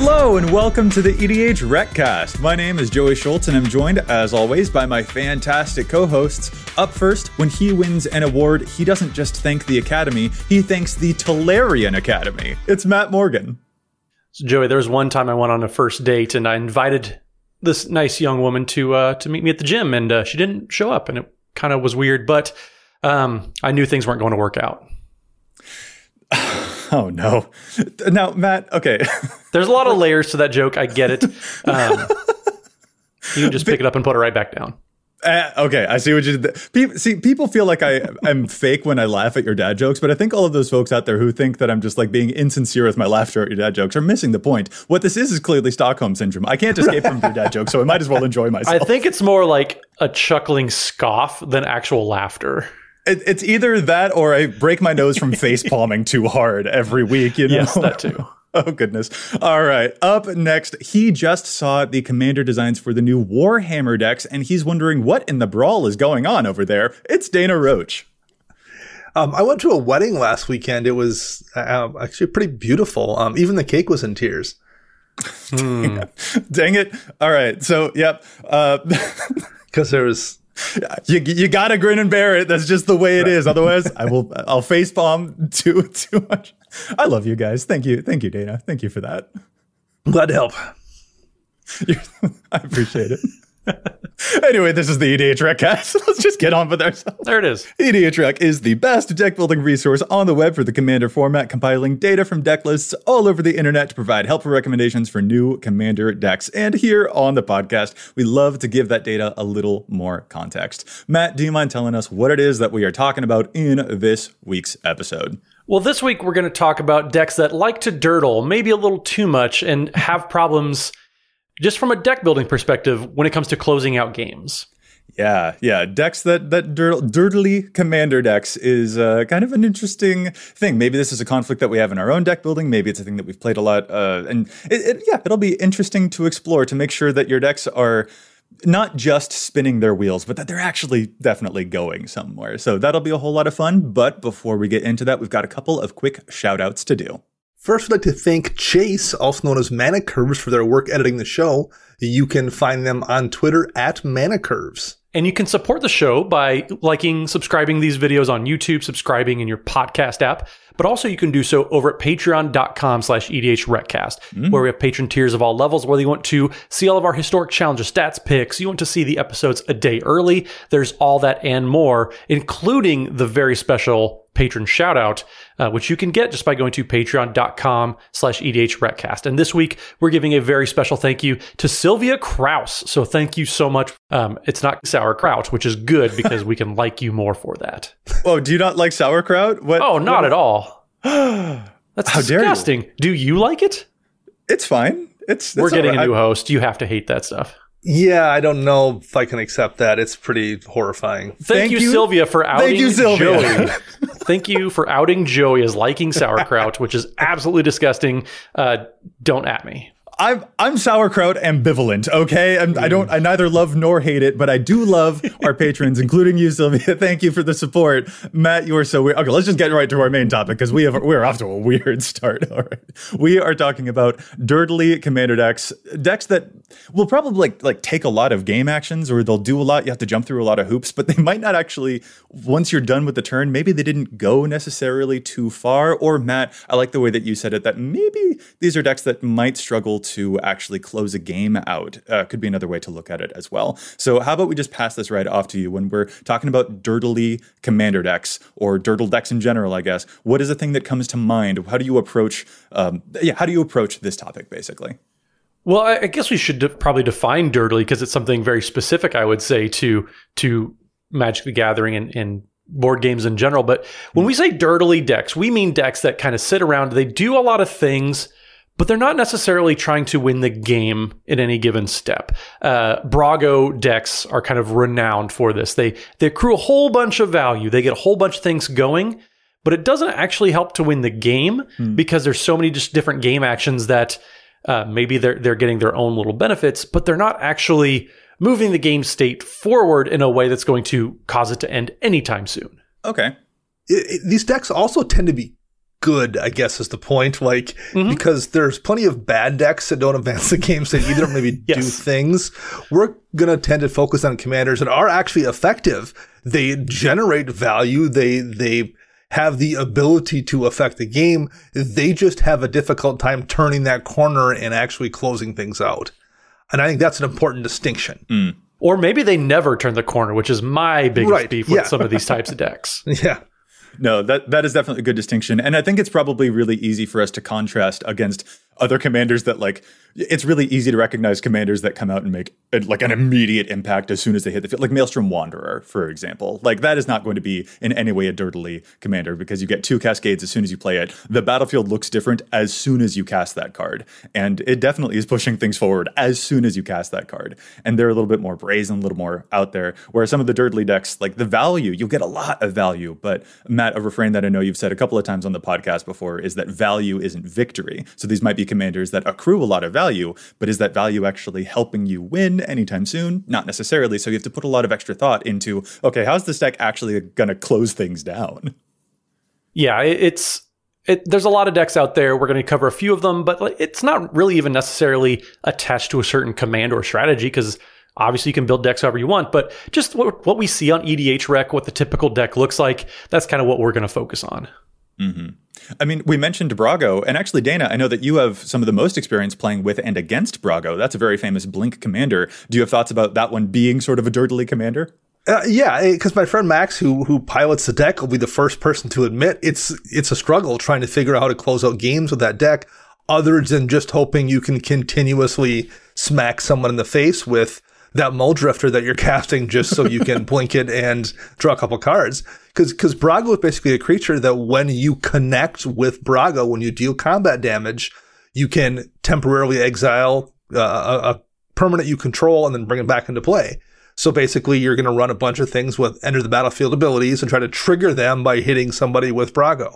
Hello and welcome to the EDH Recast. My name is Joey Schultz and I'm joined, as always, by my fantastic co hosts. Up first, when he wins an award, he doesn't just thank the Academy, he thanks the Tolarian Academy. It's Matt Morgan. So Joey, there was one time I went on a first date and I invited this nice young woman to uh, to meet me at the gym, and uh, she didn't show up, and it kind of was weird. But um, I knew things weren't going to work out. Oh no! Now, Matt. Okay, there's a lot of layers to that joke. I get it. Um, you can just pick it up and put it right back down. Uh, okay, I see what you did. People, see, people feel like I am fake when I laugh at your dad jokes, but I think all of those folks out there who think that I'm just like being insincere with my laughter at your dad jokes are missing the point. What this is is clearly Stockholm syndrome. I can't escape from your dad jokes, so I might as well enjoy myself. I think it's more like a chuckling scoff than actual laughter. It, it's either that or I break my nose from face palming too hard every week. You know? Yes, that too. Oh, goodness. All right. Up next, he just saw the commander designs for the new Warhammer decks, and he's wondering what in the brawl is going on over there. It's Dana Roach. Um, I went to a wedding last weekend. It was uh, actually pretty beautiful. Um, even the cake was in tears. Hmm. Dang it. All right. So, yep. Because uh, there was you you gotta grin and bear it. That's just the way it is. Otherwise, I will I'll face palm too too much. I love you guys. Thank you, thank you, Dana. Thank you for that. I'm glad to help. I appreciate it. anyway, this is the EDH Recast. Let's just get on with ourselves. There it is. EDH Rec is the best deck building resource on the web for the Commander format, compiling data from deck lists all over the internet to provide helpful recommendations for new Commander decks. And here on the podcast, we love to give that data a little more context. Matt, do you mind telling us what it is that we are talking about in this week's episode? Well, this week we're going to talk about decks that like to durdle, maybe a little too much, and have problems just from a deck building perspective when it comes to closing out games. Yeah, yeah, decks that that durdly commander decks is uh, kind of an interesting thing. Maybe this is a conflict that we have in our own deck building. Maybe it's a thing that we've played a lot, uh, and it, it, yeah, it'll be interesting to explore to make sure that your decks are not just spinning their wheels, but that they're actually definitely going somewhere. So that'll be a whole lot of fun. But before we get into that, we've got a couple of quick shout outs to do. First, we'd like to thank Chase, also known as Mana Curves, for their work editing the show. You can find them on Twitter at Mana Curves. And you can support the show by liking, subscribing these videos on YouTube, subscribing in your podcast app. But also you can do so over at patreon.com slash EDHRecast, mm. where we have patron tiers of all levels, whether you want to see all of our historic challenges, stats picks, you want to see the episodes a day early. There's all that and more, including the very special patron shout out, uh, which you can get just by going to patreon.com slash EDHRecast. And this week, we're giving a very special thank you to Sylvia Kraus. So thank you so much. Um, it's not sauerkraut, which is good because we can like you more for that. Oh, do you not like sauerkraut? What? Oh, not what? at all. That's How disgusting. You? Do you like it? It's fine. It's, it's we're getting right. a new host. You have to hate that stuff. Yeah, I don't know if I can accept that. It's pretty horrifying. Thank, Thank you, you, Sylvia, for outing Thank you, Sylvia. Joey. Thank you for outing Joey as liking sauerkraut, which is absolutely disgusting. Uh, don't at me. I'm I'm sauerkraut ambivalent. Okay, I'm, I don't I neither love nor hate it, but I do love our patrons, including you, Sylvia. Thank you for the support, Matt. You are so weird. Okay, let's just get right to our main topic because we have we're off to a weird start. All right, we are talking about durdly commander decks, decks that will probably like like take a lot of game actions or they'll do a lot. You have to jump through a lot of hoops but they might not actually once you're done with the turn maybe they didn't go necessarily too far. Or matt i like the way that you said it that maybe these are decks that might struggle to actually close a game out uh, could be another way to look at it as well. So how about we just pass this right off to you when we're talking about durdly commander decks or durdle decks in general i guess. What is the thing that comes to mind? How do you approach um, yeah how do you approach this topic basically well, I guess we should de- probably define durdly because it's something very specific. I would say to to Magic the Gathering and, and board games in general. But when we say durdly decks, we mean decks that kind of sit around. They do a lot of things, but they're not necessarily trying to win the game in any given step. Uh, Brago decks are kind of renowned for this. They they accrue a whole bunch of value. They get a whole bunch of things going, but it doesn't actually help to win the game because there's so many just different game actions that uh, maybe they're they're getting their own little benefits, but they're not actually moving the game state forward in a way that's going to cause it to end anytime soon. okay it, it- these decks also tend to be good, I guess is the point. Like, because there's plenty of bad decks that don't advance the game, state either maybe do things. We're going to tend to focus on commanders that are actually effective. They generate value. They, they, have the ability to affect the game. They just have a difficult time turning that corner and actually closing things out. And I think that's an important distinction. Mm. Or maybe they never turn the corner, which is my biggest Right, beef with yeah. some of these types of decks. Yeah. No, that that is definitely a good distinction, and I think it's probably really easy for us to contrast against other commanders that like. It's really easy to recognize commanders that come out and make uh, like an immediate impact as soon as they hit the field, like Maelstrom Wanderer, for example. Like that is not going to be in any way a durdly commander because you get two cascades as soon as you play it. The battlefield looks different as soon as you cast that card, and it definitely is pushing things forward as soon as you cast that card. And they're a little bit more brazen, a little more out there. Whereas some of the durdly decks, like the value, you'll get a lot of value, but Matt, a refrain that I know you've said a couple of times on the podcast before is that value isn't victory. So these might be commanders that accrue a lot of value, but is that value actually helping you win anytime soon? Not necessarily. So you have to put a lot of extra thought into, okay, how's this deck actually going to close things down? Yeah, it's it, there's a lot of decks out there. We're going to cover a few of them, but it's not really even necessarily attached to a certain command or strategy because obviously you can build decks however you want. But just what, what we see on EDH Rec, what the typical deck looks like, that's kind of what we're going to focus on. I mean, we mentioned Brago, and actually, Dana, I know that you have some of the most experience playing with and against Brago. That's a very famous Blink commander. Do you have thoughts about that one being sort of a durdly commander? Uh, yeah, because my friend Max, who who pilots the deck, will be the first person to admit it's it's a struggle trying to figure out how to close out games with that deck, other than just hoping you can continuously smack someone in the face with that Muldrifter that you're casting just so you can blink it and draw a couple cards. Because because Brago is basically a creature that when you connect with Brago, when you deal combat damage, you can temporarily exile uh, a, a permanent you control and then bring it back into play. So basically, you're going to run a bunch of things with enter the battlefield abilities and try to trigger them by hitting somebody with Brago.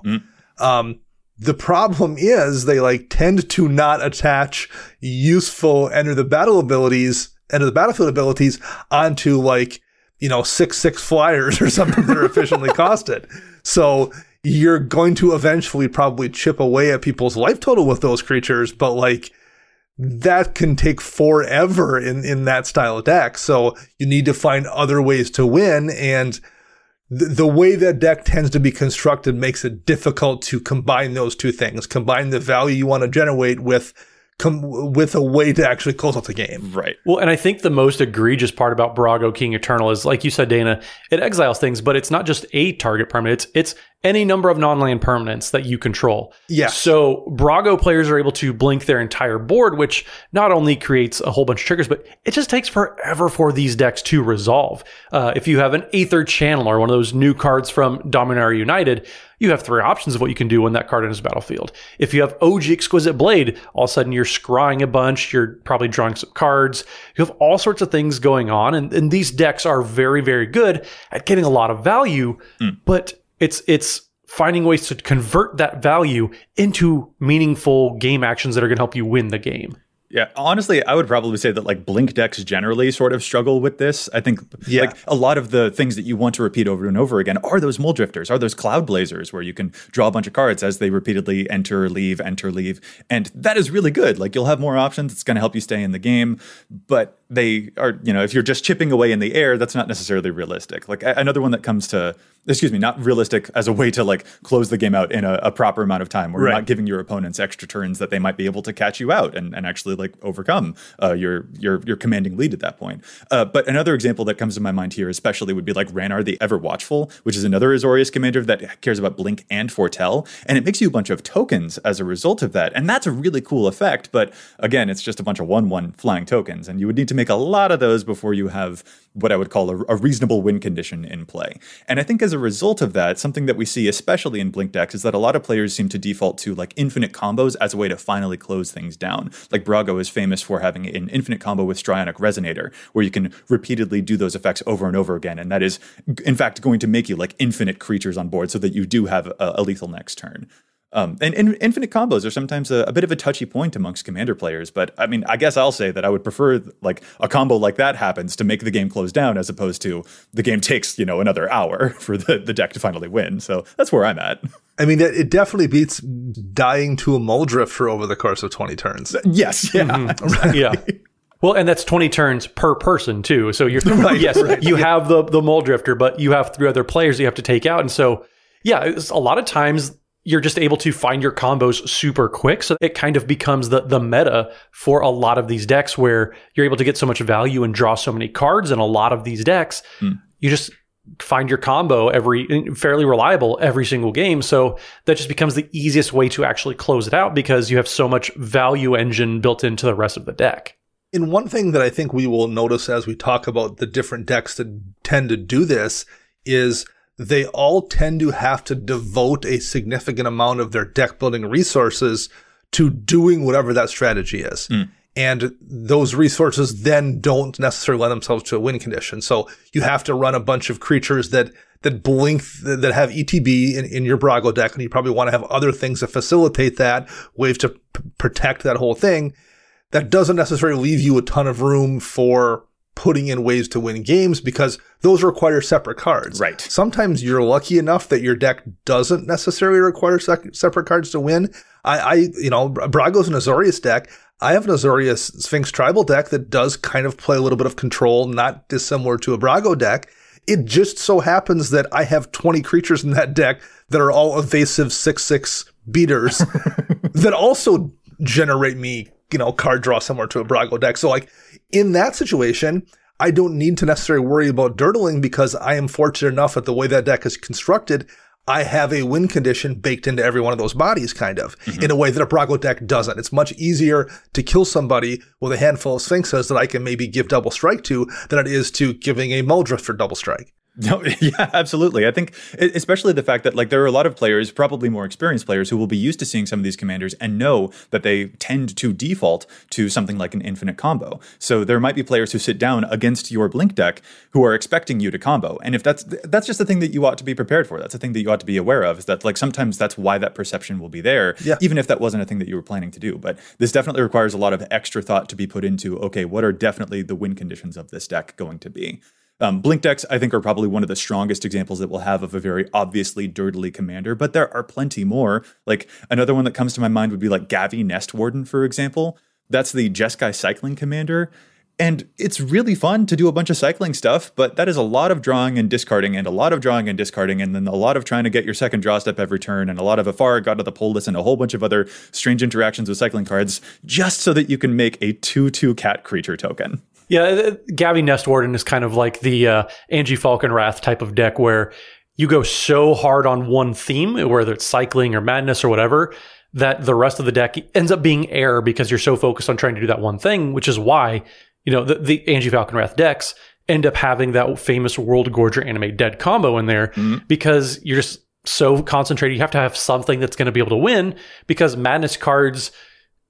Um, the problem is they like tend to not attach useful enter the battle abilities, enter the battlefield abilities onto like, you know, six, six flyers or something that are efficiently costed. So you're going to eventually probably chip away at people's life total with those creatures, but like, that can take forever in, in that style of deck. So you need to find other ways to win. And the way that deck tends to be constructed makes it difficult to combine those two things, combine the value you want to generate with, com- with a way to actually close out the game. Right. Well, and I think the most egregious part about Brago King Eternal is, like you said, Dana, it exiles things, but it's not just a target permanent. It's, it's any number of non-land permanents that you control. Yeah. So Brago players are able to blink their entire board, which not only creates a whole bunch of triggers, but it just takes forever for these decks to resolve. Uh, if you have an Aether Channeler or one of those new cards from Dominaria United, you have three options of what you can do when that card enters the battlefield. If you have OG Exquisite Blade, all of a sudden you're scrying a bunch, you're probably drawing some cards. You have all sorts of things going on, and, and these decks are very, very good at getting a lot of value, hmm. but it's it's finding ways to convert that value into meaningful game actions that are going to help you win the game. Yeah, honestly, I would probably say that like Blink decks generally sort of struggle with this. I think Yeah. like a lot of the things that you want to repeat over and over again are those Muldrifters, are those Cloud Blazers, where you can draw a bunch of cards as they repeatedly enter, leave, enter, leave, and that is really good. Like you'll have more options. It's going to help you stay in the game, but they are, you know, if you're just chipping away in the air, that's not necessarily realistic. Like a- another one that comes to, excuse me, not realistic as a way to like close the game out in a, a proper amount of time, where you're not giving your opponents extra turns that they might be able to catch you out and, and actually like overcome uh, your your your commanding lead at that point. Uh, but another example that comes to my mind here, especially, would be like Ranar the Ever Watchful, which is another Azorius commander that cares about blink and foretell, and it makes you a bunch of tokens as a result of that, and that's a really cool effect. But again, it's just a bunch of one one flying tokens, and you would need to make a lot of those before you have what I would call a, a reasonable win condition in play. And I think as a result of that, something that we see, especially in Blink decks, is that a lot of players seem to default to like infinite combos as a way to finally close things down. Like Brago is famous for having an infinite combo with Strionic Resonator, where you can repeatedly do those effects over and over again. And that is, in fact, going to make you like infinite creatures on board so that you do have a, a lethal next turn. Um, and, and infinite combos are sometimes a, a bit of a touchy point amongst commander players, but I mean, I guess I'll say that I would prefer like a combo like that happens to make the game close down as opposed to the game takes you know another hour for the, the deck to finally win. So that's where I'm at. I mean, it it definitely beats dying to a Muldrifter over the course of 20 turns. Yes, yeah, yeah. Well, and that's 20 turns per person too. So you're right, yes, you have the the Muldrifter, but you have three other players you have to take out. And so yeah, it's, a lot of times you're just able to find your combos super quick. So it kind of becomes the the meta for a lot of these decks where you're able to get so much value and draw so many cards in a lot of these decks. Hmm. You just find your combo every fairly reliable every single game so that just becomes the easiest way to actually close it out because you have so much value engine built into the rest of the deck And one thing that I think we will notice as we talk about the different decks that tend to do this is they all tend to have to devote a significant amount of their deck building resources to doing whatever that strategy is. Hmm. And those resources then don't necessarily lend themselves to a win condition. So you have to run a bunch of creatures that that blink that have ETB in, in your Brago deck, and you probably want to have other things to facilitate that, wave to p- protect that whole thing that doesn't necessarily leave you a ton of room for putting in ways to win games because those require separate cards. Right. Sometimes you're lucky enough that your deck doesn't necessarily require sec- separate cards to win. I, I, you know, Brago's an Azorius deck. I have an Azorius Sphinx tribal deck that does kind of play a little bit of control, not dissimilar to a Brago deck. It just so happens that I have 20 creatures in that deck that are all evasive 6-6 beaters that also generate me, you know, card draw similar to a Brago deck. So like in that situation, I don't need to necessarily worry about durdling because I am fortunate enough at the way that deck is constructed. I have a win condition baked into every one of those bodies, kind of, in a mm-hmm. way that a Brago deck doesn't. It's much easier to kill somebody with a handful of Sphinxes that I can maybe give double strike to than it is to giving a Muldrifter double strike. No, yeah, absolutely. I think, especially the fact that like there are a lot of players, probably more experienced players, who will be used to seeing some of these commanders and know that they tend to default to something like an infinite combo. So there might be players who sit down against your blink deck who are expecting you to combo, and if that's that's just the thing that you ought to be prepared for. That's the thing that you ought to be aware of. Is that like sometimes that's why that perception will be there, Yeah. even if that wasn't a thing that you were planning to do. But this definitely requires a lot of extra thought to be put into. Okay, what are definitely the win conditions of this deck going to be? Um, Blink decks, I think, are probably one of the strongest examples that we'll have of a very obviously durdly commander, but there are plenty more. Like another one that comes to my mind would be like Gavi Nest Warden, for example. That's the Jeskai cycling commander. And it's really fun to do a bunch of cycling stuff, but that is a lot of drawing and discarding, and a lot of drawing and discarding, and then a lot of trying to get your second draw step every turn, and a lot of Ephara, God of the Polis, and a whole bunch of other strange interactions with cycling cards, just so that you can make a 2 2 cat creature token. Yeah, uh, Gavi Nest Warden is kind of like the uh, Anje Falkenrath type of deck where you go so hard on one theme, whether it's cycling or madness or whatever, that the rest of the deck ends up being air because you're so focused on trying to do that one thing, which is why, you know, the, the Anje Falkenrath decks end up having that famous World Gorger Animate Dead combo in there because you're just so concentrated. You have to have something that's going to be able to win because madness cards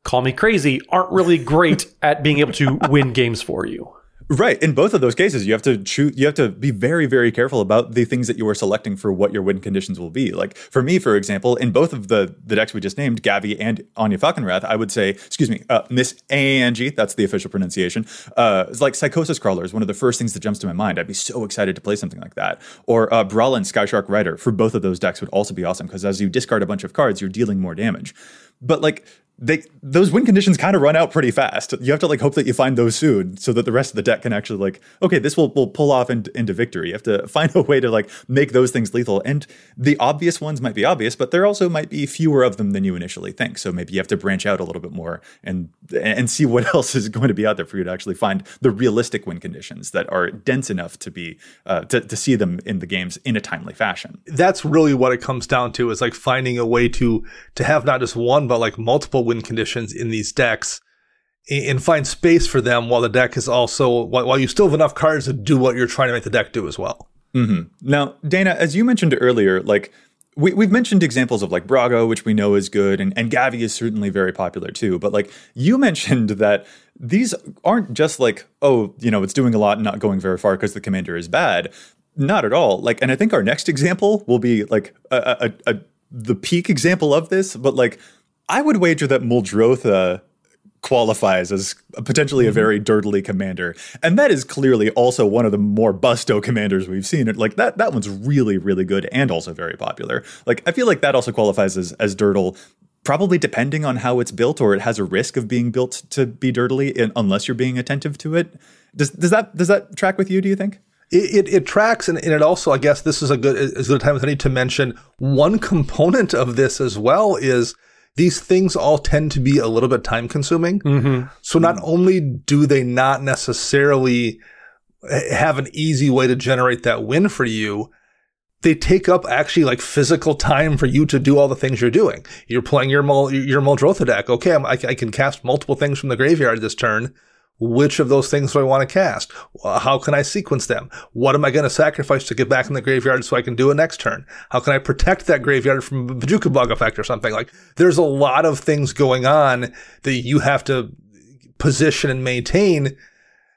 call me crazy, aren't really great at being able to win games for you. Right. In both of those cases, you have to choose, you have to be very, very careful about the things that you are selecting for what your win conditions will be. Like for me, for example, in both of the, the decks we just named, Gavi and Anya Falkenrath, I would say, excuse me, uh, Miss Angie, that's the official pronunciation. Uh, it's like Psychosis Crawler is one of the first things that jumps to my mind. I'd be so excited to play something like that. Or uh, Brallin Skyshark Rider for both of those decks would also be awesome because as you discard a bunch of cards, you're dealing more damage. But like they those win conditions kind of run out pretty fast. You have to like hope that you find those soon, so that the rest of the deck can actually like okay, this will will pull off into, into victory. You have to find a way to like make those things lethal. And the obvious ones might be obvious, but there also might be fewer of them than you initially think. So maybe you have to branch out a little bit more and and see what else is going to be out there for you to actually find the realistic win conditions that are dense enough to be uh, to to see them in the games in a timely fashion. That's really what it comes down to is like finding a way to to have not just one but like multiple win conditions in these decks and find space for them while the deck is also while you still have enough cards to do what you're trying to make the deck do as well. Mm-hmm. Now, Dana, as you mentioned earlier, like we, we've mentioned examples of like Brago, which we know is good, and, and Gavi is certainly very popular too. But like you mentioned that these aren't just like, oh, you know, it's doing a lot and not going very far because the commander is bad. Not at all. Like, and I think our next example will be like a, a, a the peak example of this, but like I would wager that Muldrotha qualifies as potentially a mm-hmm. very durdly commander. And that is clearly also one of the more busto commanders we've seen. Like that that one's really, really good and also very popular. Like I feel like that also qualifies as as durdle probably depending on how it's built or it has a risk of being built to be durdly in, unless you're being attentive to it. Does does that does that track with you, do you think? It, it, it, tracks and, and, it also, I guess this is a good, as good a time as any to mention one component of this as well is these things all tend to be a little bit time consuming. Mm-hmm. So not only do they not necessarily have an easy way to generate that win for you, they take up actually like physical time for you to do all the things you're doing. You're playing your Mul- your Muldrotha deck. Okay, I, I can cast multiple things from the graveyard this turn which of those things do I want to cast? How can I sequence them? What am I going to sacrifice to get back in the graveyard so I can do a next turn? How can I protect that graveyard from a Bojuka Bog effect or something? Like, there's a lot of things going on that you have to position and maintain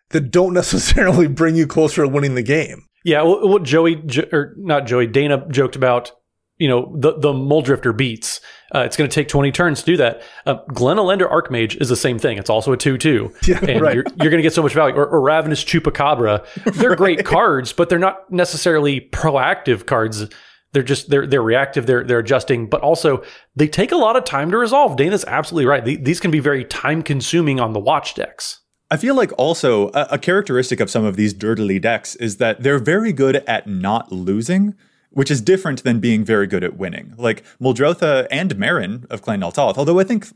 that don't necessarily bring you closer to winning the game. Yeah, what Joey, or not Joey, Dana joked about you know the the Muldrifter beats. Uh, it's going to take 20 turns to do that. Uh, Elender Archmage is the same thing. It's also a 2-2. Yeah, and right. you're, you're going to get so much value. Or, or Ravenous Chupacabra. They're right. great cards, but they're not necessarily proactive cards. They're just they're they're reactive. They're they're adjusting, but also they take a lot of time to resolve. Dana's absolutely right. These can be very time consuming on the watch decks. I feel like also a, a characteristic of some of these durdly decks is that they're very good at not losing which is different than being very good at winning. Like Muldrotha and Meren of Clan Nal although I think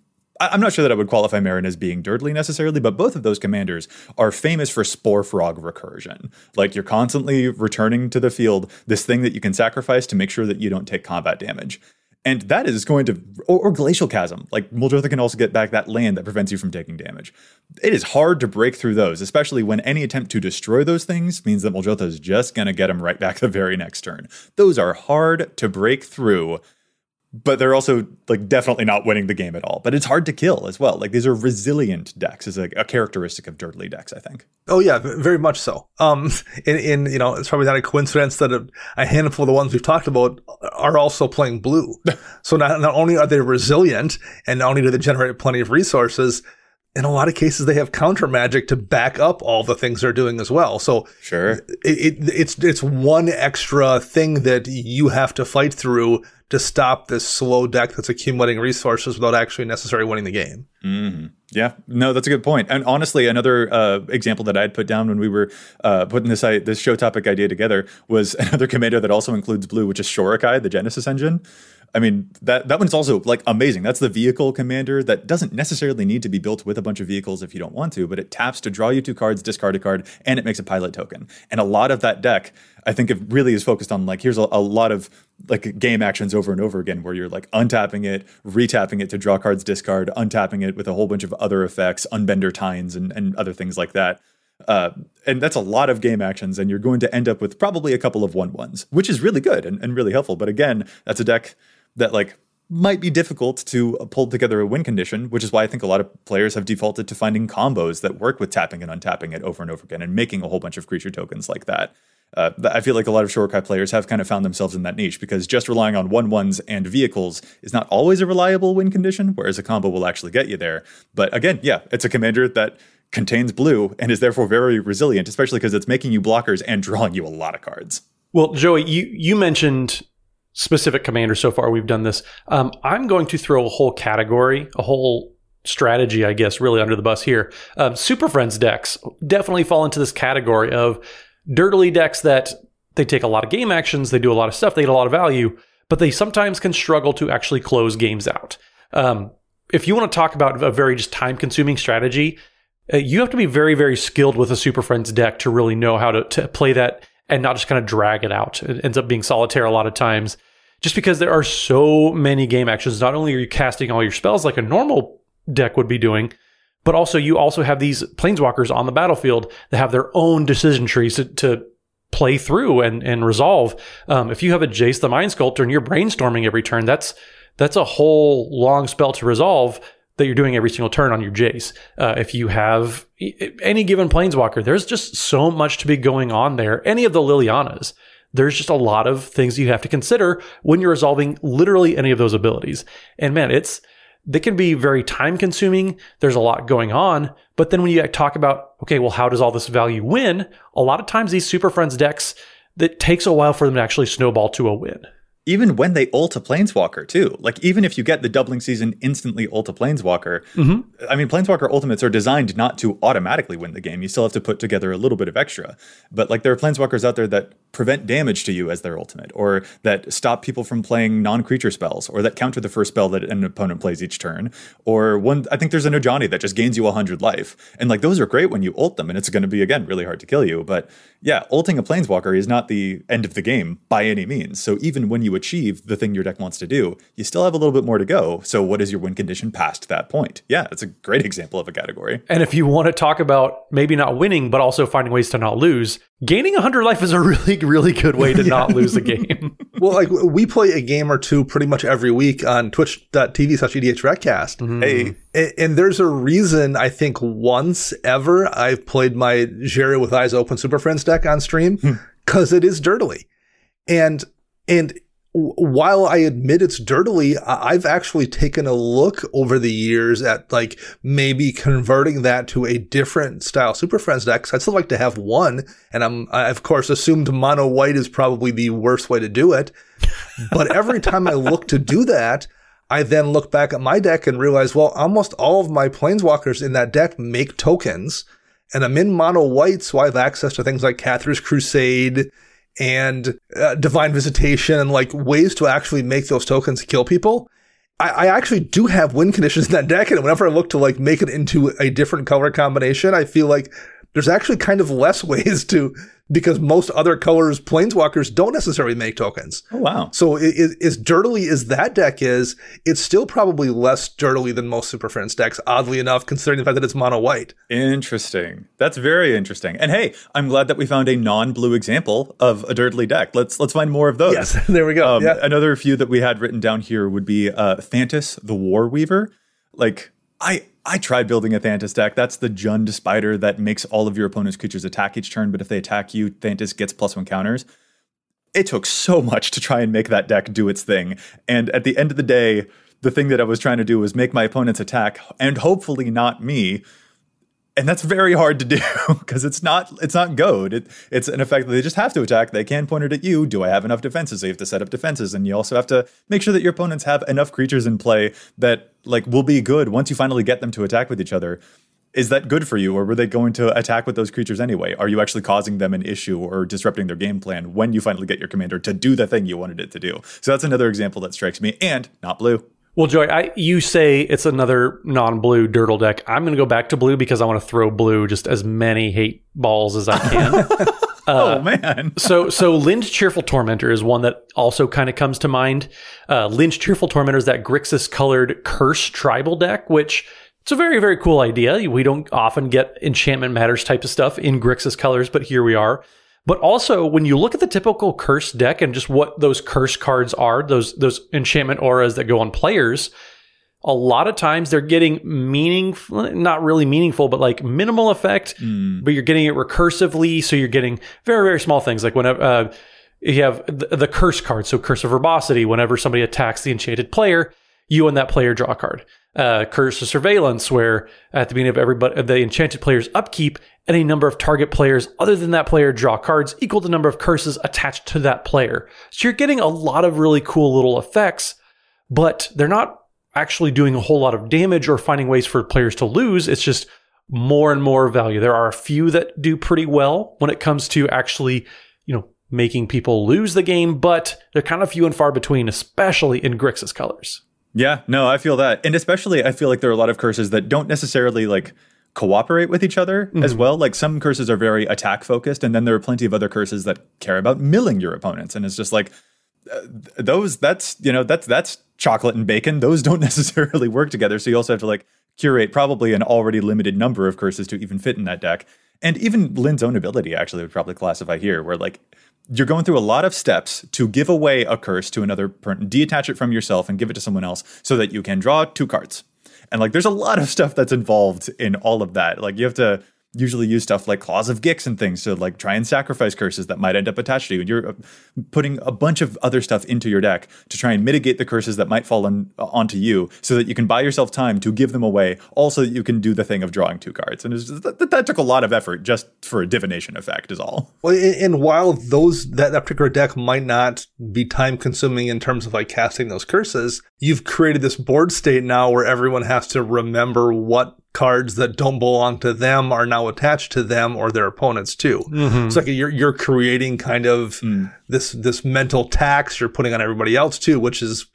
I'm not sure that I would qualify Meren as being durdly necessarily, but both of those commanders are famous for Spore Frog recursion. Like you're constantly returning to the field this thing that you can sacrifice to make sure that you don't take combat damage. And that is going to, or, or Glacial Chasm. Like Muldrotha can also get back that land that prevents you from taking damage. It is hard to break through those, especially when any attempt to destroy those things means that Muldrotha is just going to get them right back the very next turn. Those are hard to break through but they're also like definitely not winning the game at all. But it's hard to kill as well. Like these are resilient decks is a, a characteristic of durdly decks, I think. Oh yeah, very much so. Um, in, in you know, it's probably not a coincidence that a, a, handful of the ones we've talked about are also playing blue. so not not only are they resilient, and not only do they generate plenty of resources, in a lot of cases they have counter magic to back up all the things they're doing as well. So sure, it, it, it's it's one extra thing that you have to fight through to stop this slow deck that's accumulating resources without actually necessarily winning the game. Mm-hmm. Yeah, no, that's a good point. And honestly, another uh, example that I had put down when we were uh, putting this this show topic idea together was another commander that also includes blue, which is Shorikai, the Genesis engine. I mean, that that one's also like amazing. That's the vehicle commander that doesn't necessarily need to be built with a bunch of vehicles if you don't want to, but it taps to draw you two cards, discard a card, and it makes a pilot token. And a lot of that deck, I think, it really is focused on like here's a, a lot of like game actions over and over again where you're like untapping it, retapping it to draw cards, discard, untapping it with a whole bunch of other effects, unbender tines, and, and other things like that. Uh, and that's a lot of game actions, and you're going to end up with probably a couple of one ones, which is really good and, and really helpful. But again, that's a deck that like might be difficult to pull together a win condition, which is why I think a lot of players have defaulted to finding combos that work with tapping and untapping it over and over again and making a whole bunch of creature tokens like that. Uh, I feel like a lot of Shorikai players have kind of found themselves in that niche because just relying on one ones and vehicles is not always a reliable win condition, whereas a combo will actually get you there. But again, yeah, it's a commander that contains blue and is therefore very resilient, especially because it's making you blockers and drawing you a lot of cards. Well, Joey, you you mentioned specific commanders so far. We've done this. Um, I'm going to throw a whole category, a whole strategy, I guess, really under the bus here. Um, Super Friends decks definitely fall into this category of durdly decks that they take a lot of game actions, they do a lot of stuff, they get a lot of value, but they sometimes can struggle to actually close games out. Um, if you want to talk about a very just time consuming strategy, uh, you have to be very, very skilled with a Super Friends deck to really know how to, to play that and not just kind of drag it out. It ends up being solitaire a lot of times just because there are so many game actions. Not only are you casting all your spells like a normal deck would be doing, but also you also have these planeswalkers on the battlefield that have their own decision trees to, to play through and, and resolve. Um, if you have a Jace the Mind Sculptor and you're brainstorming every turn, that's that's a whole long spell to resolve that you're doing every single turn on your Jace. Uh, if you have any given planeswalker, there's just so much to be going on there. Any of the Lilianas, there's just a lot of things you have to consider when you're resolving literally any of those abilities. And man, it's they can be very time consuming. There's a lot going on. But then when you talk about, okay, well, how does all this value win? A lot of times these Super Friends decks, that takes a while for them to actually snowball to a win even when they ult a planeswalker too. Like even if you get the doubling season instantly ult a planeswalker, mm-hmm. I mean planeswalker ultimates are designed not to automatically win the game. You still have to put together a little bit of extra. But like there are planeswalkers out there that prevent damage to you as their ultimate, or that stop people from playing non-creature spells, or that counter the first spell that an opponent plays each turn. Or one I think there's a Nojani that just gains you hundred life. And like those are great when you ult them, and it's gonna be again really hard to kill you. But yeah, ulting a planeswalker is not the end of the game by any means. So even when you achieve the thing your deck wants to do, you still have a little bit more to go. So what is your win condition past that point? Yeah, it's a great example of a category. And if you want to talk about maybe not winning, but also finding ways to not lose, gaining 100 life is a really, really good way to yeah. not lose a game. well, like we play a game or two pretty much every week on twitch.tv slash EDHRECast. Mm-hmm. Hey. And, and, there's a reason I think once ever I've played my Jerry with Eyes Open Super Friends deck on stream because it is durdly. And, and while I admit it's durdly, I've actually taken a look over the years at like maybe converting that to a different style Super Friends deck. I'd still like to have one, and I'm I of course assumed mono white is probably the worst way to do it. But every time I look to do that, I then look back at my deck and realize, well, almost all of my planeswalkers in that deck make tokens, and I'm in mono white, so I have access to things like Cathars Crusade and uh, divine visitation and like ways to actually make those tokens kill people. I, I, actually do have win conditions in that deck, and whenever I look to like make it into a different color combination, I feel like there's actually kind of less ways to because most other colors planeswalkers don't necessarily make tokens. Oh wow! So it, as durdly as that deck is, it's still probably less durdly than most Super Friends decks. Oddly enough, considering the fact that it's mono white. Interesting. That's very interesting. And hey, I'm glad that we found a non-blue example of a durdly deck. Let's let's find more of those. Yes, there we go. Um, yeah. Another few that we had written down here would be uh, Thantis the War Weaver. Like I I tried building a Thantis deck. That's the Jund spider that makes all of your opponent's creatures attack each turn, but if they attack you, Thantis gets plus one counters. It took so much to try and make that deck do its thing. And at the end of the day, the thing that I was trying to do was make my opponents attack, and hopefully not me, and that's very hard to do because it's not it's not goad. It, it's an effect that they just have to attack. They can point it at you. Do I have enough defenses? So you have to set up defenses, and you also have to make sure that your opponents have enough creatures in play that like will be good once you finally get them to attack with each other. Is that good for you, or were they going to attack with those creatures anyway? Are you actually causing them an issue or disrupting their game plan when you finally get your commander to do the thing you wanted it to do? So that's another example that strikes me, and not blue. Well, Joy, I, you say it's another non-blue Durdle deck. I'm going to go back to blue because I want to throw blue just as many hate balls as I can. Uh, oh man! so so Lynde Cheerful Tormentor is one that also kind of comes to mind. Uh, Lynde Cheerful Tormentor is that Grixis colored curse tribal deck, which it's a very very cool idea. We don't often get enchantment matters type of stuff in Grixis colors, but here we are. But also, when you look at the typical curse deck and just what those curse cards are, those those enchantment auras that go on players, a lot of times they're getting meaningful, not really meaningful, but like minimal effect, Mm. but you're getting it recursively. So you're getting very, very small things like whenever uh, you have the, the curse card. So curse of verbosity, whenever somebody attacks the enchanted player, you and that player draw a card. Uh, curse of surveillance, where at the beginning of everybody, the enchanted player's upkeep, any number of target players other than that player draw cards equal to the number of curses attached to that player. So you're getting a lot of really cool little effects, but they're not actually doing a whole lot of damage or finding ways for players to lose. It's just more and more value. There are a few that do pretty well when it comes to actually, you know, making people lose the game, but they're kind of few and far between, especially in Grixis colors. Yeah, no, I feel that. And especially I feel like there are a lot of curses that don't necessarily like cooperate with each other as well. Like some curses are very attack focused and then there are plenty of other curses that care about milling your opponents and it's just like uh, those that's, you know, that's that's chocolate and bacon. Those don't necessarily work together. So you also have to like curate probably an already limited number of curses to even fit in that deck. And even Lynde's own ability actually would probably classify here where like you're going through a lot of steps to give away a curse to another person, detach it from yourself and give it to someone else so that you can draw two cards. And like there's a lot of stuff that's involved in all of that. Like you have to usually use stuff like claws of Gix and things to like try and sacrifice curses that might end up attached to you. And you're uh, putting a bunch of other stuff into your deck to try and mitigate the curses that might fall on, onto you so that you can buy yourself time to give them away. Also, that you can do the thing of drawing two cards. And just, that, that took a lot of effort just for a divination effect is all. Well, and while those that, that particular deck might not be time consuming in terms of like casting those curses, you've created this board state now where everyone has to remember what cards that don't belong to them are now attached to them or their opponents too. It's like you're you're creating kind of this this mental tax you're putting on everybody else too, which is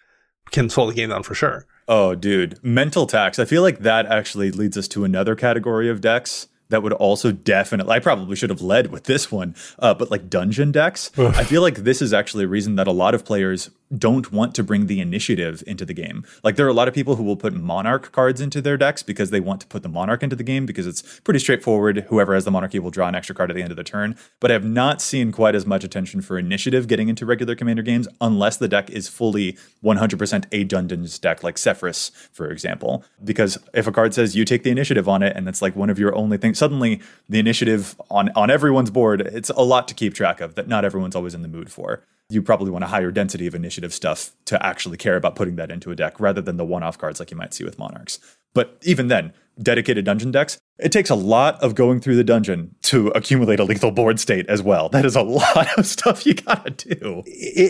can slow the game down for sure. Oh, dude. Mental tax. I feel like that actually leads us to another category of decks that would also definitely, I probably should have led with this one, uh, but like dungeon decks. I feel like this is actually a reason that a lot of players don't want to bring the initiative into the game. Like there are a lot of people who will put monarch cards into their decks because they want to put the monarch into the game because it's pretty straightforward. Whoever has the monarchy will draw an extra card at the end of the turn. But I have not seen quite as much attention for initiative getting into regular commander games unless the deck is fully 100% a dungeons deck, like Sefris, for example. Because if a card says you take the initiative on it and it's like one of your only things, suddenly the initiative on, on everyone's board, it's a lot to keep track of that not everyone's always in the mood for you probably want a higher density of initiative stuff to actually care about putting that into a deck rather than the one-off cards like you might see with monarchs. But even then, dedicated dungeon decks, it takes a lot of going through the dungeon to accumulate a lethal board state as well. That is a lot of stuff you gotta do.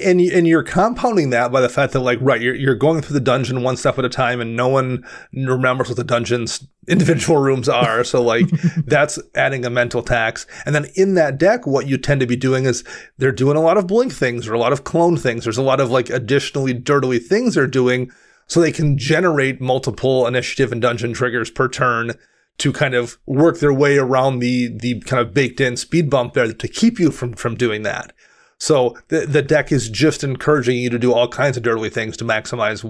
and and you're compounding that by the fact that like right you're you're going through the dungeon one step at a time and no one remembers what the dungeon's individual rooms are so like that's adding a mental tax and then in that deck what you tend to be doing is they're doing a lot of blink things or a lot of clone things there's a lot of like additionally durdly things they're doing so they can generate multiple initiative and dungeon triggers per turn to kind of work their way around the the kind of baked in speed bump there to keep you from from doing that. So the the deck is just encouraging you to do all kinds of dirty things to maximize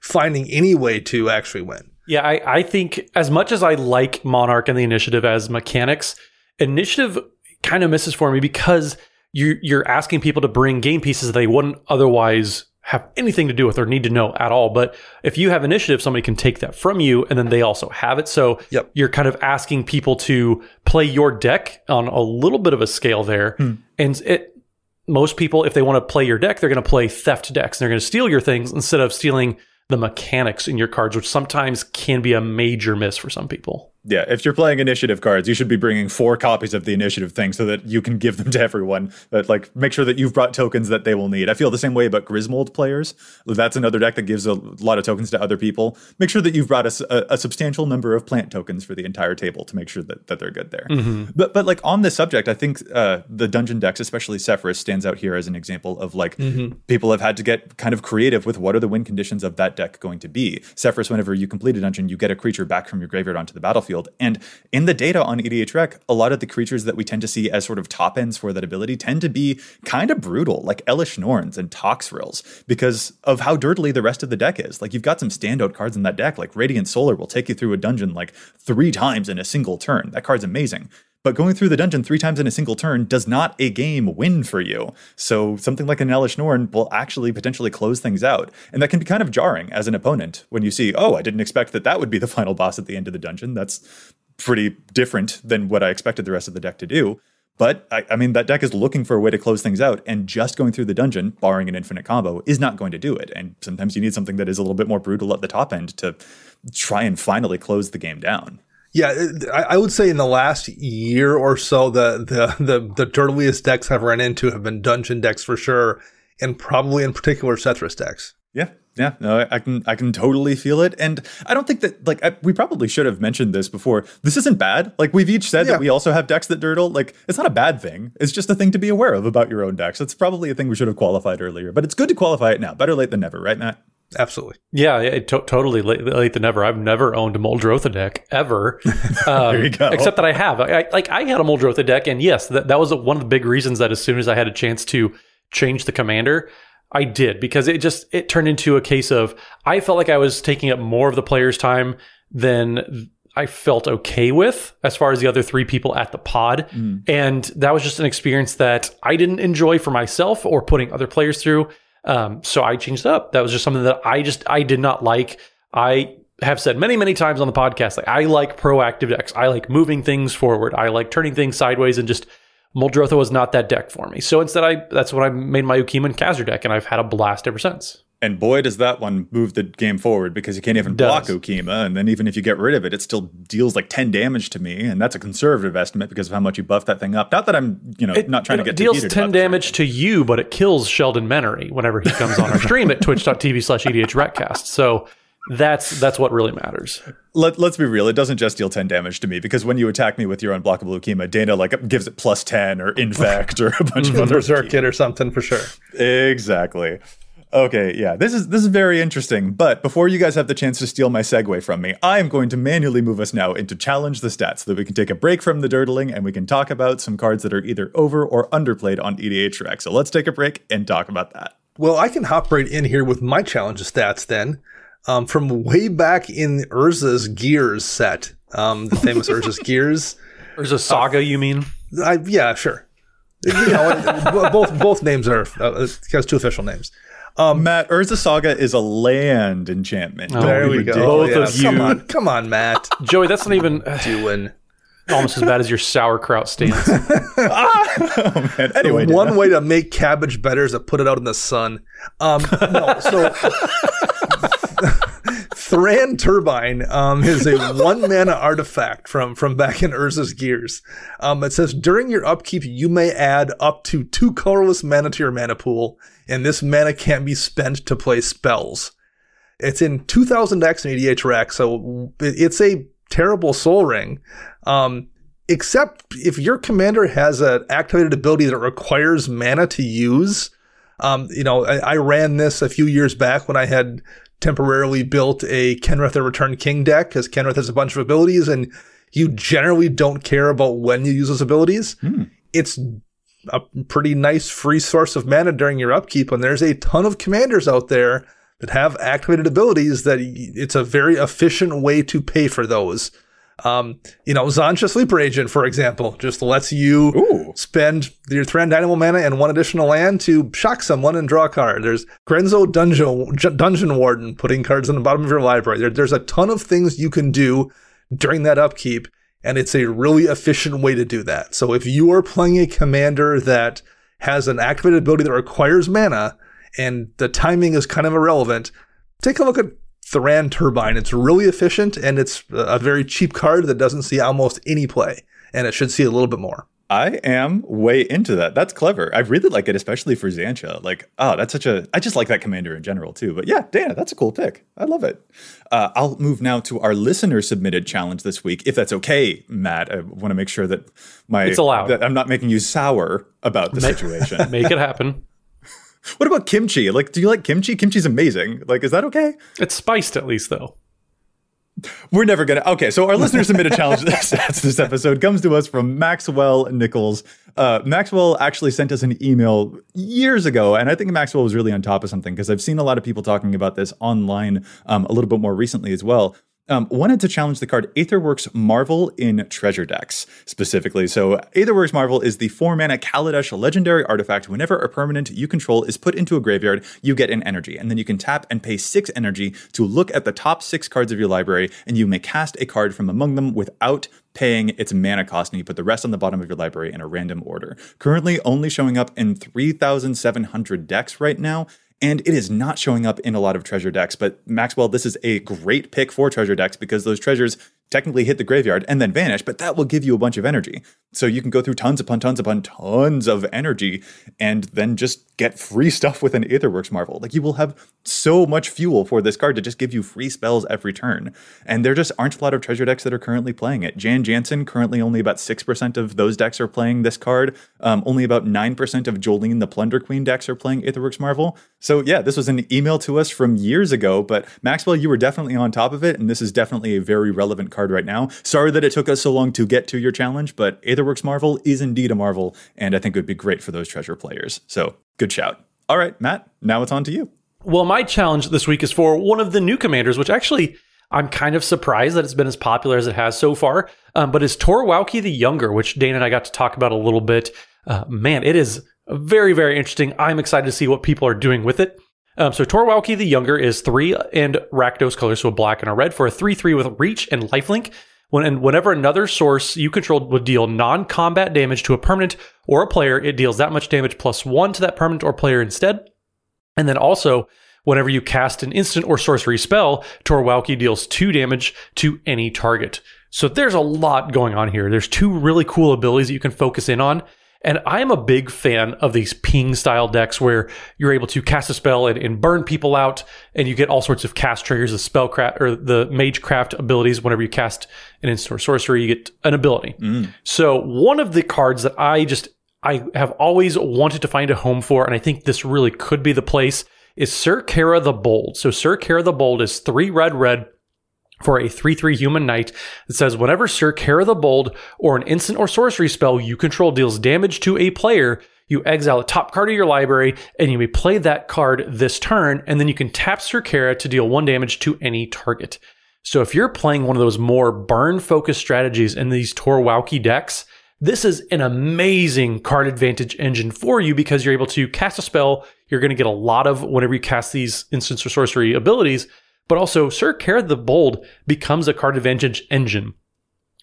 finding any way to actually win. Yeah, I, I think as much as I like Monarch and the initiative as mechanics, initiative kind of misses for me because you you're asking people to bring game pieces they wouldn't otherwise have anything to do with or need to know at all. But if you have initiative, somebody can take that from you and then they also have it. So Yep. you're kind of asking people to play your deck on a little bit of a scale there. Hmm. And it most people, if they want to play your deck, they're going to play theft decks. And they're going to steal your things instead of stealing the mechanics in your cards, which sometimes can be a major miss for some people. Yeah, if you're playing initiative cards, you should be bringing four copies of the initiative thing so that you can give them to everyone. But like, make sure that you've brought tokens that they will need. I feel the same way about Grismold players. That's another deck that gives a lot of tokens to other people. Make sure that you've brought a substantial number of plant tokens for the entire table to make sure that, that they're good there. But but like on this subject, I think uh, the dungeon decks, especially Sefris, stands out here as an example of like people have had to get kind of creative with what are the win conditions of that deck going to be. Sefris, whenever you complete a dungeon, you get a creature back from your graveyard onto the battlefield. And in the data on EDH Rec, a lot of the creatures that we tend to see as sort of top ends for that ability tend to be kind of brutal, like Elesh Norns and Toxrills, because of how durdly the rest of the deck is. Like you've got some standout cards in that deck, like Radiant Solar will take you through a dungeon like three times in a single turn. That card's amazing. But going through the dungeon three times in a single turn does not a game win for you. So something like an Elesh Norn will actually potentially close things out. And that can be kind of jarring as an opponent when you see, oh, I didn't expect that that would be the final boss at the end of the dungeon. That's pretty different than what I expected the rest of the deck to do. But I, I, mean, that deck is looking for a way to close things out, and just going through the dungeon, barring an infinite combo, is not going to do it. And sometimes you need something that is a little bit more brutal at the top end to try and finally close the game down. Yeah, uh, I would say in the last year or so, the the the, the durdliest decks I've run into have been dungeon decks for sure, and probably in particular Sefris decks. Yeah, yeah, no, I can I can totally feel it, and I don't think that like I, we probably should have mentioned this before. This isn't bad. Like we've each said yeah. that we also have decks that durdle. Like it's not a bad thing. It's just a thing to be aware of about your own decks. It's probably a thing we should have qualified earlier, but it's good to qualify it now. Better late than never, right, Matt? Absolutely. Yeah, it to- totally late, late, than never. I've never owned a Muldrotha deck ever. Um, there you go. Except that I have. I, like I had a Muldrotha deck, and yes, that, that was one of the big reasons that as soon as I had a chance to change the commander, I did because it just it turned into a case of I felt like I was taking up more of the player's time than I felt okay with as far as the other three people at the pod. Mm. And that was just an experience that I didn't enjoy for myself or putting other players through. Um, so I changed up. That was just something that I just I did not like. I have said many many times on the podcast like I like proactive decks. I like moving things forward. I like turning things sideways and just Muldrotha was not that deck for me. So instead I that's when I made my Ukkima and Cazur deck and I've had a blast ever since. And boy, does that one move the game forward because you can't even block Ukkima. And then even if you get rid of it, it still deals like 10 damage to me. And that's a conservative estimate because of how much you buff that thing up. Not that I'm, you know, it, not trying to get It deals 10 damage to you, but it kills Sheldon Menery whenever he comes on our stream at twitch.tv slash EDHRECast. So that's that's what really matters. Let, let's be real. It doesn't just deal 10 damage to me because when you attack me with your unblockable Ukkima, Dana like gives it plus 10 or infect or a bunch of other Berserk kit or something for sure. Exactly. Okay, yeah, this is this is very interesting. But before you guys have the chance to steal my segue from me, I am going to manually move us now into challenge the stats so that we can take a break from the durdling and we can talk about some cards that are either over or underplayed on EDH So let's take a break and talk about that. Well, I can hop right in here with my challenge of stats then. Um, from way back in Urza's Gears set, um, the famous Urza's Gears. Urza Saga, uh, you mean? I, yeah, sure. You know, both both names are uh, has two official names. Um, Matt, Urza Saga is a land enchantment. Oh, there we go. Both yeah. of you. Come on, come on, Matt. Joey, that's not even doing almost as bad as your sauerkraut stance. oh, man. Anyway, one way to make cabbage better is to put it out in the sun. Um, no, so Thran Turbine um, is a one mana artifact from from back in Urza's Gears. Um, it says during your upkeep, you may add up to two colorless mana to your mana pool, and this mana can't be spent to play spells. It's in 2000X and EDHREC, so it's a terrible Sol Ring. Um, except if your commander has an activated ability that requires mana to use. Um, you know, I, I, ran this a few years back when I had temporarily built a Kenrith the Return King deck because Kenrith has a bunch of abilities and you generally don't care about when you use those abilities. Hmm. It's a pretty nice free source of mana during your upkeep, and there's a ton of commanders out there that have activated abilities that it's a very efficient way to pay for those. Um, you know, Xantcha Sleeper Agent, for example, just lets you Ooh. spend your Thran Dynamo mana and one additional land to shock someone and draw a card. There's Grenzo Dungeon, Dungeon Warden, putting cards on the bottom of your library. There, there's a ton of things you can do during that upkeep, and it's a really efficient way to do that. So if you are playing a commander that has an activated ability that requires mana, and the timing is kind of irrelevant, take a look at Thran Turbine. It's really efficient and it's a very cheap card that doesn't see almost any play, and it should see a little bit more. I am way into that. That's clever. I really like it, especially for Xantcha. Like, oh, that's such a. I just like that commander in general too. But yeah, Dana, that's a cool pick. I love it. Uh, I'll move now to our listener submitted challenge this week, if that's okay, Matt. I want to make sure that my it's allowed. That I'm not making you sour about the make, situation. Make it happen. What about kimchi? Like, do you like kimchi? Kimchi's amazing. Like, is that okay? It's spiced at least, though. We're never gonna. Okay, so our listeners submit a challenge stats this episode comes to us from Maxwell Nichols. Uh, Maxwell actually sent us an email years ago, and I think Maxwell was really on top of something because I've seen a lot of people talking about this online um, a little bit more recently as well. Um, wanted to challenge the card Aetherworks Marvel in treasure decks specifically. So, Aetherworks Marvel is the four mana Kaladesh legendary artifact. Whenever a permanent you control is put into a graveyard, you get an energy, and then you can tap and pay six energy to look at the top six cards of your library, and you may cast a card from among them without paying its mana cost, and you put the rest on the bottom of your library in a random order. Currently, only showing up in 3,700 decks right now and it is not showing up in a lot of treasure decks. But Maxwell, this is a great pick for treasure decks because those treasures technically hit the graveyard and then vanish, but that will give you a bunch of energy. So you can go through tons upon tons upon tons of energy and then just get free stuff with an Aetherworks Marvel. Like you will have so much fuel for this card to just give you free spells every turn. And there just aren't a lot of treasure decks that are currently playing it. Jan Jansen, currently only about 6% of those decks are playing this card. Um, only about 9% of Jolene the Plunder Queen decks are playing Aetherworks Marvel. So yeah, this was an email to us from years ago, but Maxwell, you were definitely on top of it. And this is definitely a very relevant card right now. Sorry that it took us so long to get to your challenge, but Aetherworks Marvel is indeed a Marvel, and I think it would be great for those treasure players. So good shout. All right, Matt, now it's on to you. Well, my challenge this week is for one of the new commanders, which actually I'm kind of surprised that it's been as popular as it has so far. Um, but it's Tor Wauki the Younger, which Dane and I got to talk about a little bit. Uh, man, it is very, very interesting. I'm excited to see what people are doing with it. Um, so Tor Wauki the Younger is three and Rakdos colors, so a black and a red for a three-three with reach and lifelink. When and whenever another source you controlled would deal non-combat damage to a permanent or a player, it deals that much damage plus one to that permanent or player instead. And then also, whenever you cast an instant or sorcery spell, Tor Wauki deals two damage to any target. So there's a lot going on here. There's two really cool abilities that you can focus in on. And I'm a big fan of these ping style decks where you're able to cast a spell and, and burn people out, and you get all sorts of cast triggers, the spellcraft or the magecraft abilities. Whenever you cast an instant or sorcery, you get an ability. Mm. So one of the cards that I just I have always wanted to find a home for, and I think this really could be the place, is Syr Carah the Bold. So Syr Carah the Bold is three red red for a 3-3 human knight that says whenever Syr Carah the Bold or an instant or sorcery spell you control deals damage to a player, you exile a top card of your library and you may play that card this turn, and then you can tap Syr Carah to deal one damage to any target. So if you're playing one of those more burn focused strategies in these Tor Wauki decks, this is an amazing card advantage engine for you because you're able to cast a spell. You're going to get a lot of whenever you cast these instants or sorcery abilities but also Syr Carah the Bold becomes a card advantage engine.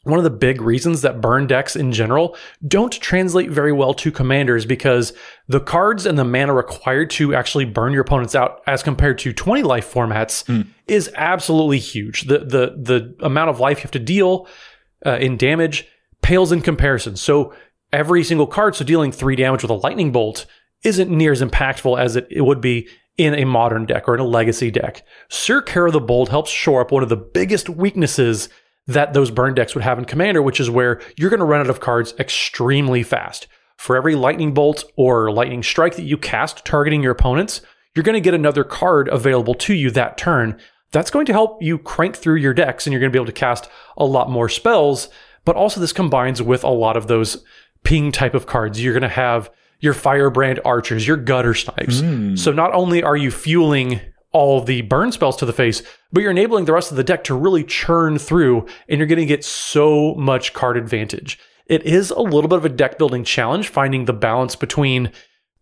One of the big reasons that burn decks in general don't translate very well to commanders because the cards and the mana required to actually burn your opponents out as compared to 20 life formats mm. is absolutely huge. The, the, the amount of life you have to deal uh, in damage pales in comparison. So every single card, so dealing three damage with a lightning bolt isn't near as impactful as it, it would be in a modern deck or in a legacy deck. Syr Carah the Bold helps shore up one of the biggest weaknesses that those burn decks would have in Commander, which is where you're going to run out of cards extremely fast. For every lightning bolt or lightning strike that you cast targeting your opponents, you're going to get another card available to you that turn. That's going to help you crank through your decks and you're going to be able to cast a lot more spells. But also, this combines with a lot of those ping type of cards. You're going to have your firebrand archers, your gutter snipes. Mm. So not only are you fueling all the burn spells to the face, but you're enabling the rest of the deck to really churn through and you're going to get so much card advantage. It is a little bit of a deck building challenge finding the balance between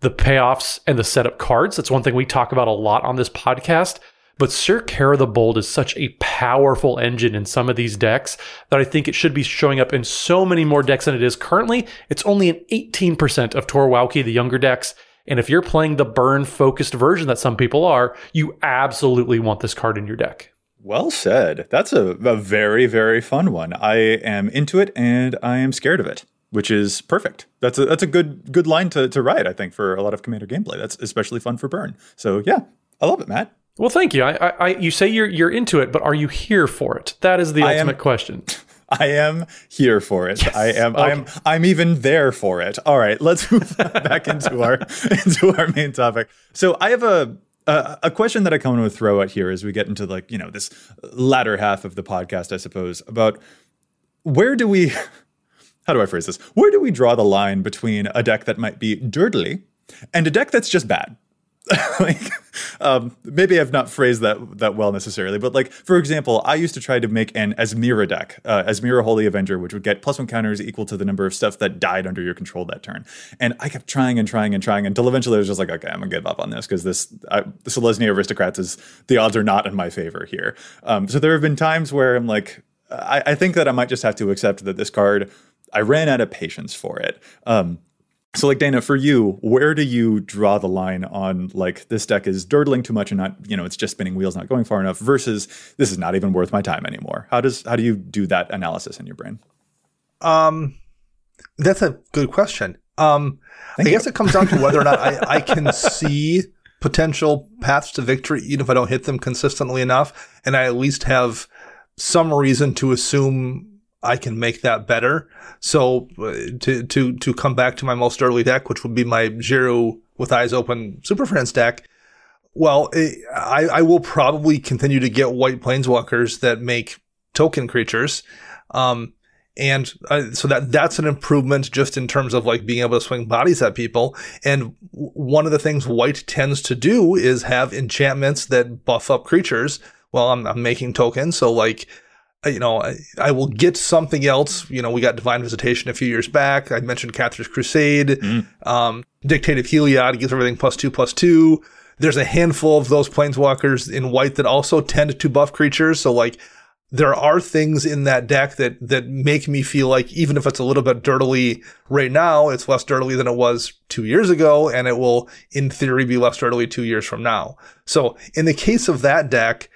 the payoffs and the setup cards. That's one thing we talk about a lot on this podcast. But Syr Carah the Bold is such a powerful engine in some of these decks that I think it should be showing up in so many more decks than it is currently. It's only an 18% of Tor Wauki, the younger decks. And if you're playing the burn focused version that some people are, you absolutely want this card in your deck. Well said. That's a, a very, very fun one. I am into it and I am scared of it which is perfect. That's a that's a good good line to to write. I think for a lot of commander gameplay. That's especially fun for burn. So yeah, I love it, Matt. Well, thank you. I, I, you say you're you're into it, but are you here for it? That is the I ultimate am, question. I am here for it. Yes. I am. Okay. I'm. I'm even there for it. All right, let's move back into our into our main topic. So I have a a, a question that I kind of want to throw out here as we get into like you know this latter half of the podcast, I suppose, about where do we. How do I phrase this? Where do we draw the line between a deck that might be durdly and a deck that's just bad? like um, maybe I've not phrased that that well necessarily, but like for example, I used to try to make an Asmira deck, uh, Asmira Holy Avenger, which would get plus one counters equal to the number of stuff that died under your control that turn. And I kept trying and trying and trying until eventually I was just like, okay, I'm gonna give up on this because this I, the Selesnya aristocrats is the odds are not in my favor here. Um, so there have been times where I'm like, I, I, think that I might just have to accept that this card. I ran out of patience for it. Um, so like Dana, for you, where do you draw the line on like this deck is durdling too much and not, you know, it's just spinning wheels, not going far enough versus this is not even worth my time anymore? How does how do you do that analysis in your brain? Um that's a good question. Um Thank I guess it comes down to whether or not I, I can see potential paths to victory, even if I don't hit them consistently enough, and I at least have some reason to assume I can make that better. So uh, to to to come back to my most early deck, which would be my Djeru with Eyes Open Super Friends deck. Well, eh, I, I will probably continue to get white planeswalkers that make token creatures. Um, and uh, so that that's an improvement just in terms of like being able to swing bodies at people. And one of the things white tends to do is have enchantments that buff up creatures. Well, I'm, I'm making tokens, so like you know, I, I, will get something else. You know, we got Divine Visitation a few years back. I mentioned Cathars' Crusade. Mm. Um, Dictate of Heliod gives everything plus two, plus two. There's a handful of those planeswalkers in white that also tend to buff creatures. So like, there are things in that deck that, that make me feel like even if it's a little bit durdly right now, it's less durdly than it was two years ago. And it will, in theory, be less durdly two years from now. So in the case of that deck,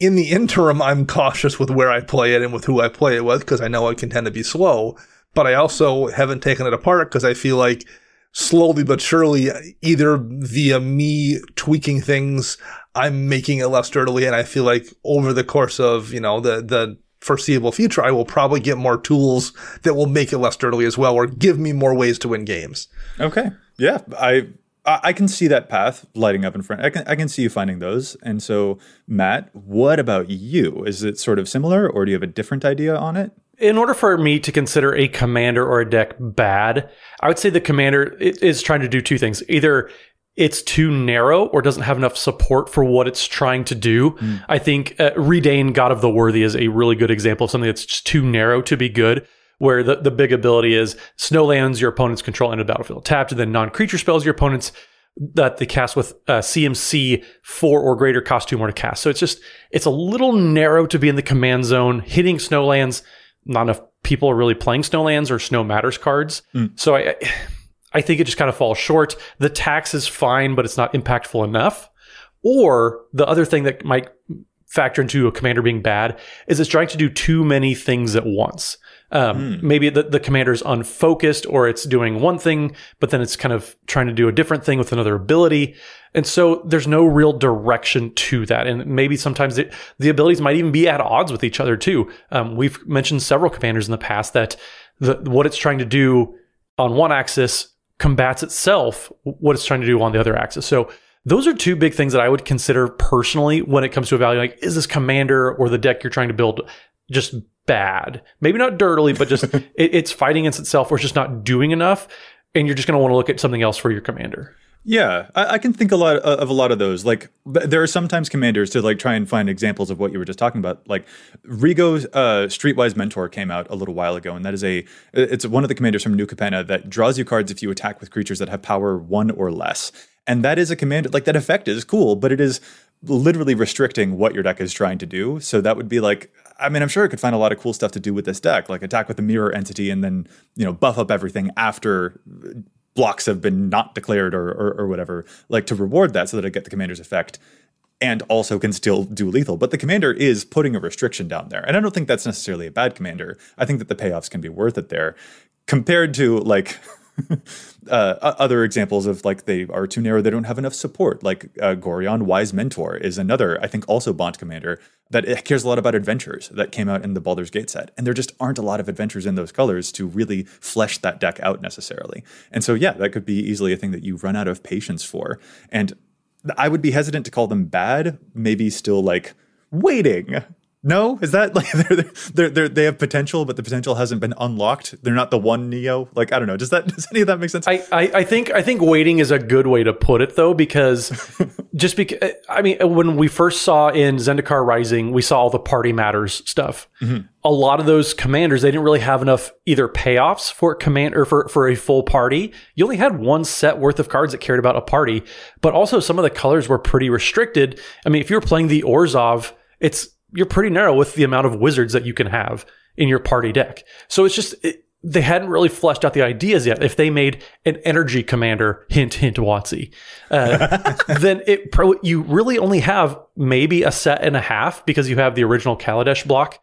in the interim, I'm cautious with where I play it and with who I play it with because I know it can tend to be slow. But I also haven't taken it apart because I feel like slowly but surely, either via me tweaking things, I'm making it less durdly. And I feel like over the course of, you know, the, the foreseeable future, I will probably get more tools that will make it less durdly as well or give me more ways to win games. Okay. Yeah. I I can see that path lighting up in front. I can I can see you finding those. And so, Matt, what about you? Is it sort of similar, or do you have a different idea on it? In order for me to consider a commander or a deck bad, I would say the commander is trying to do two things. Either it's too narrow or doesn't have enough support for what it's trying to do. Mm. I think uh, God of the Worthy, is a really good example of something that's just too narrow to be good where the, the big ability is snowlands your opponents control end of battlefield tapped, and then non creature spells your opponents that they cast with uh, CMC four or greater cost two more to cast. So it's just it's a little narrow to be in the command zone hitting snowlands. Not enough people are really playing snowlands or snow matters cards. Mm. So I I think it just kind of falls short. The tax is fine, but it's not impactful enough. Or the other thing that might factor into a commander being bad is it's trying to do too many things at once. Um, mm. Maybe the, the commander's unfocused or it's doing one thing, but then it's kind of trying to do a different thing with another ability. And so there's no real direction to that. And maybe sometimes it, the abilities might even be at odds with each other too. Um, we've mentioned several commanders in the past that the, what it's trying to do on one axis combats itself what it's trying to do on the other axis. So those are two big things that I would consider personally when it comes to evaluating like, is this commander or the deck you're trying to build just bad. Maybe not durdly, but just it, it's fighting against itself or it's just not doing enough. And you're just going to want to look at something else for your commander. Yeah, I, I, can think a lot of, of a lot of those. Like there are sometimes commanders to like try and find examples of what you were just talking about. Like Rigo's uh, Streetwise Mentor came out a little while ago, and that is a it's one of the commanders from New Capenna that draws you cards if you attack with creatures that have power one or less. And that is a command like that effect is cool, but it is literally restricting what your deck is trying to do. So that would be like, I mean, I'm sure it could find a lot of cool stuff to do with this deck, like attack with the mirror entity and then, you know, buff up everything after uh, blocks have been not declared or, or, or whatever, like to reward that so that I get the commander's effect and also can still do lethal. But the commander is putting a restriction down there. And I don't think that's necessarily a bad commander. I think that the payoffs can be worth it there compared to like uh, other examples of like they are too narrow, they don't have enough support. Like uh, Gorion Wise Mentor is another, I think, also Bant commander that cares a lot about adventures that came out in the Baldur's Gate set. And there just aren't a lot of adventures in those colors to really flesh that deck out necessarily. And so, yeah, that could be easily a thing that you run out of patience for. And I would be hesitant to call them bad, maybe still like waiting No, is that like they're, they're, they're, they have potential, but the potential hasn't been unlocked. They're not the one Neo. Like I don't know. Does that does any of that make sense? I, I, I think I think waiting is a good way to put it though, because just because I mean when we first saw in Zendikar Rising, we saw all the party matters stuff. Mm-hmm. A lot of those commanders they didn't really have enough either payoffs for command or for for a full party. You only had one set worth of cards that cared about a party, but also some of the colors were pretty restricted. I mean, if you're playing the Orzhov, it's you're pretty narrow with the amount of wizards that you can have in your party deck. So it's just it, they hadn't really fleshed out the ideas yet. If they made an energy commander, hint hint WotC, uh, then it pro- you really only have maybe a set and a half because you have the original Kaladesh block.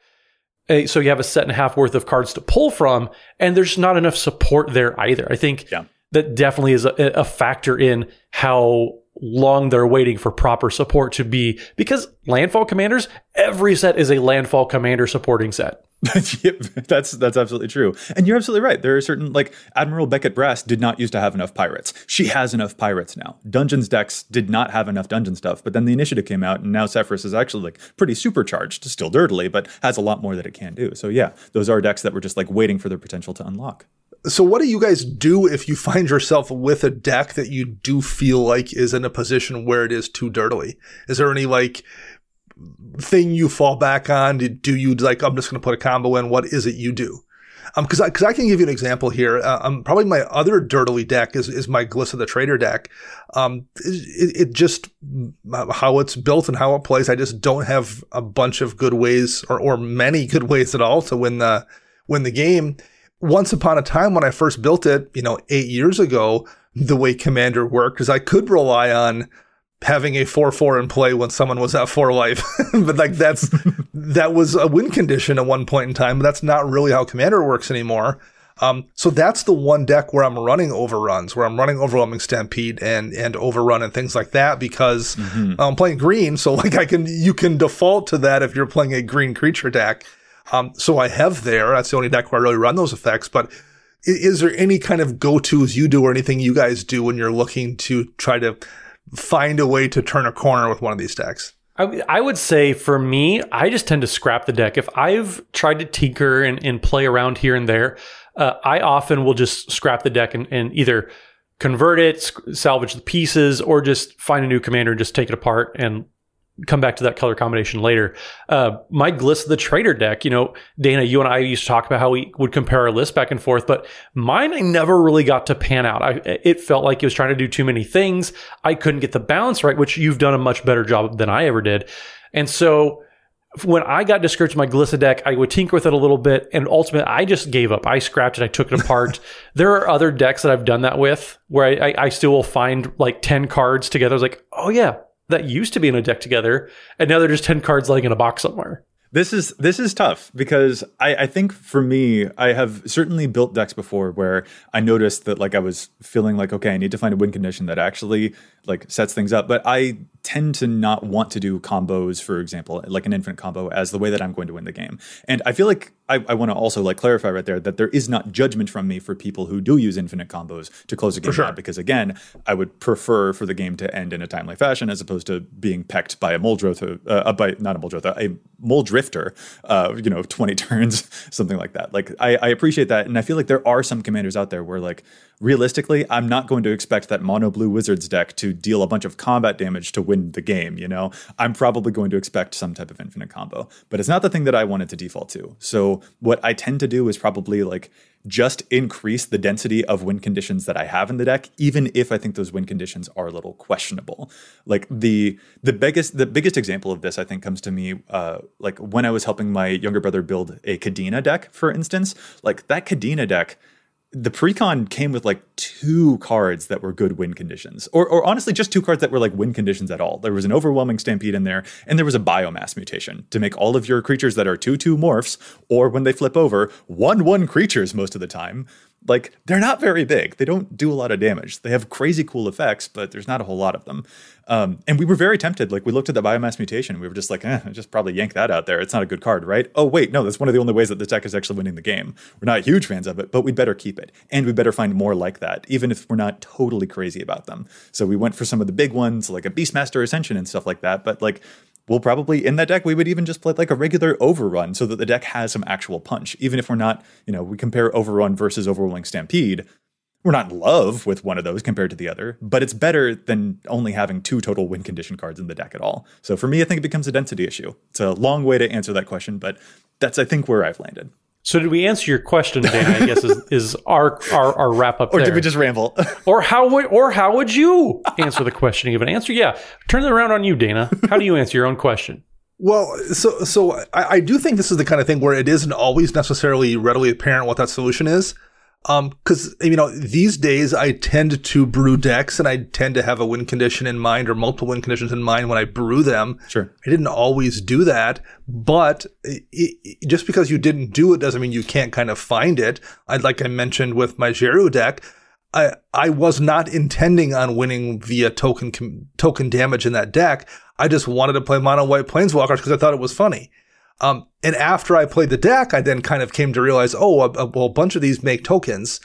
Uh, so you have a set and a half worth of cards to pull from, and there's not enough support there either. I think yeah. that definitely is a, a factor in how long they're waiting for proper support to be because landfall commanders every set is a landfall commander supporting set that's that's absolutely true, and you're absolutely right. There are certain like Admiral Beckett Brass did not used to have enough pirates. She has enough pirates now. Dungeons decks did not have enough dungeon stuff, but then the initiative came out, and now Sefris is actually like pretty supercharged, still durdly, but has a lot more that it can do. So yeah, those are decks that were just like waiting for their potential to unlock. So, what do you guys do if you find yourself with a deck that you do feel like is in a position where it is too durdly? Is there any like thing you fall back on? Do you like, I'm just going to put a combo in? What is it you do? Um, cause I, cause I can give you an example here. Uh, um, probably my other durdly deck is, is my Glissa the Traitor deck. Um, it, it, just, how it's built and how it plays. I just don't have a bunch of good ways or, or many good ways at all to win the, win the game once upon a time when I first built it, you know, eight years ago, the way Commander worked is I could rely on having a 4-4 in play when someone was at 4 life. but like that's that was a win condition at one point in time, but that's not really how Commander works anymore. Um, so that's the one deck where I'm running overruns, where I'm running overwhelming stampede and and overrun and things like that because mm-hmm. I'm playing green. So like I can you can default to that if you're playing a green creature deck. Um, so I have there. That's the only deck where I really run those effects. But is there any kind of go tos you do or anything you guys do when you're looking to try to find a way to turn a corner with one of these decks? I, I would say for me, I just tend to scrap the deck. If I've tried to tinker and, and play around here and there, uh, I often will just scrap the deck and, and either convert it, salvage the pieces, or just find a new commander and just take it apart and come back to that color combination later. Uh, my Gliss the Traitor deck, you know, Dana, you and I used to talk about how we would compare our lists back and forth, but mine I never really got to pan out. I, it felt like it was trying to do too many things. I couldn't get the balance right, which you've done a much better job than I ever did. And so when I got discouraged with my Glissa deck, I would tinker with it a little bit, and ultimately, I just gave up. I scrapped it. I took it apart. there are other decks that I've done that with, where I, I, I still will find like ten cards together. I was like, oh yeah, that used to be in a deck together, and now they're just ten cards laying in a box somewhere. This is this is tough because I, I think for me, I have certainly built decks before where I noticed that like I was feeling like okay, I need to find a win condition that actually like sets things up. But I tend to not want to do combos, for example, like an infinite combo, as the way that I'm going to win the game. And I feel like I, I want to also like clarify right there that there is not judgment from me for people who do use infinite combos to close a game sure. out. Because again, I would prefer for the game to end in a timely fashion as opposed to being pecked by a Muldrotha, uh, by not a Muldrotha, a Muldrifter, uh, you know, 20 turns, something like that. Like I, I appreciate that. And I feel like there are some commanders out there where like realistically, I'm not going to expect that mono blue wizards deck to deal a bunch of combat damage to win the game. You know, I'm probably going to expect some type of infinite combo, but it's not the thing that I wanted to default to. So what I tend to do is probably like just increase the density of win conditions that I have in the deck, even if I think those win conditions are a little questionable. Like the the biggest the biggest example of this, I think, comes to me uh, like when I was helping my younger brother build a Kadena deck, for instance. Like that Kadena deck the precon came with like two cards that were good win conditions, or, or honestly, just two cards that were like win conditions at all. There was an overwhelming stampede in there, and there was a biomass mutation to make all of your creatures that are 2 2 morphs, or when they flip over, 1 1 creatures most of the time like they're not very big. They don't do a lot of damage. They have crazy cool effects, but there's not a whole lot of them. Um, and we were very tempted. Like we looked at the biomass mutation, we were just like, eh, just probably yank that out there. It's not a good card, right? Oh wait, no, that's one of the only ways that the deck is actually winning the game. We're not huge fans of it, but we'd better keep it, and we better find more like that, even if we're not totally crazy about them. So we went for some of the big ones, like a Beastmaster Ascension and stuff like that. But like we'll probably in that deck we would even just play like a regular overrun so that the deck has some actual punch. Even if we're not, you know, we compare overrun versus overwhelming stampede. We're not in love with one of those compared to the other, but it's better than only having two total win condition cards in the deck at all. So for me, I think it becomes a density issue. It's a long way to answer that question, but that's I think where I've landed. So did we answer your question, Dan? I guess is, is our, our our wrap up there. Or there. did we just ramble? or how would or how would you answer the question? Give an answer. Yeah, turn it around on you, Dana. How do you answer your own question? Well, so so I, I do think this is the kind of thing where it isn't always necessarily readily apparent what that solution is. Um, cause, you know, these days I tend to brew decks and I tend to have a win condition in mind or multiple win conditions in mind when I brew them. Sure. I didn't always do that, but it, it, just because you didn't do it doesn't mean you can't kind of find it. I, like I mentioned with my Djeru deck, I, I was not intending on winning via token, com- token damage in that deck. I just wanted to play mono white planeswalkers because I thought it was funny. Um, and after I played the deck, I then kind of came to realize, oh, a, a, well, a bunch of these make tokens.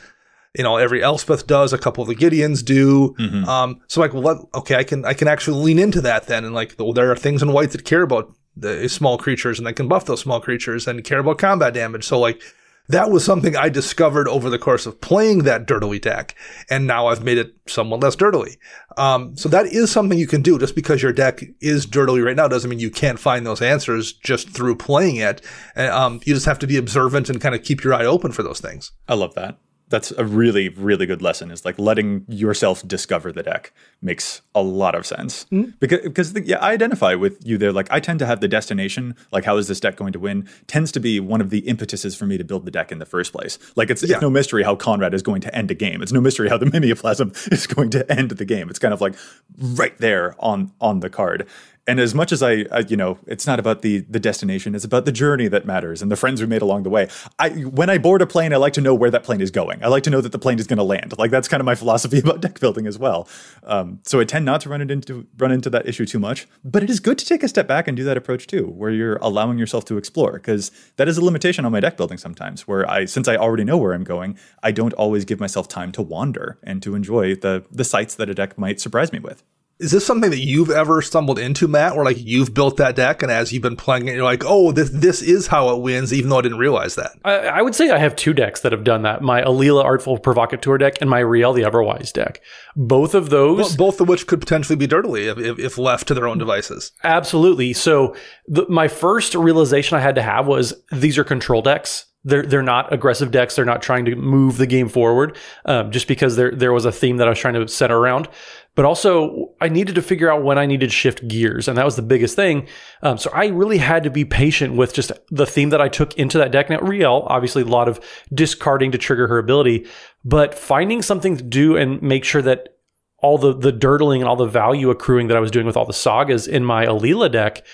You know, every Elspeth does, a couple of the Gideons do. Um, so like, well, okay, I can, I can actually lean into that then. And like, well, there are things in white that care about the small creatures and I can buff those small creatures and care about combat damage. So like, that was something I discovered over the course of playing that durdly deck, and now I've made it somewhat less durdly. Um, so that is something you can do. Just because your deck is durdly right now doesn't mean you can't find those answers just through playing it. And, um, you just have to be observant and kind of keep your eye open for those things. I love that. That's a really, really good lesson. Is like letting yourself discover the deck makes a lot of sense hmm? because because the, yeah, I identify with you there. Like I tend to have the destination, like how is this deck going to win, tends to be one of the impetuses for me to build the deck in the first place. Like it's, Yeah. it's no mystery how Conrad is going to end a game. It's no mystery how the mimeoplasm is going to end the game. It's kind of like right there on on the card. And as much as I, I, you know, it's not about the the destination; it's about the journey that matters and the friends we made along the way. I, when I board a plane, I like to know where that plane is going. I like to know that the plane is going to land. Like that's kind of my philosophy about deck building as well. Um, so I tend not to run into run into that issue too much. But it is good to take a step back and do that approach too, where you're allowing yourself to explore, because that is a limitation on my deck building sometimes. Where I, since I already know where I'm going, I don't always give myself time to wander and to enjoy the the sights that a deck might surprise me with. Is this something that you've ever stumbled into, Matt, where like you've built that deck and as you've been playing it, you're like, oh, this this is how it wins, even though I didn't realize that. I, I would say I have two decks that have done that: my Alela Artful Provocateur deck and my Rielle the Everwise deck. Both of those, Both of which could potentially be durdly if, if, if left to their own devices. absolutely. So the, my first realization I had to have was these are control decks. They're they're not aggressive decks. They're not trying to move the game forward. Um, just because there there was a theme that I was trying to center around. But also, I needed to figure out when I needed to shift gears, and that was the biggest thing. Um, so I really had to be patient with just the theme that I took into that deck. Now, Rielle, obviously, a lot of discarding to trigger her ability, but finding something to do and make sure that all the the durdling and all the value accruing that I was doing with all the sagas in my Alela deck,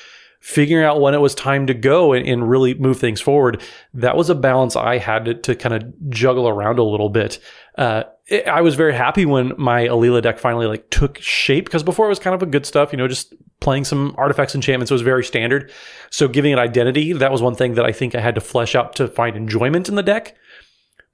figuring out when it was time to go and, and really move things forward, that was a balance I had to, to kind of juggle around a little bit. Uh, it- I was very happy when my Alela deck finally like took shape because before it was kind of a good stuff, you know, just playing some artifacts enchantments was very standard. So giving it identity, that was one thing that I think I had to flesh out to find enjoyment in the deck.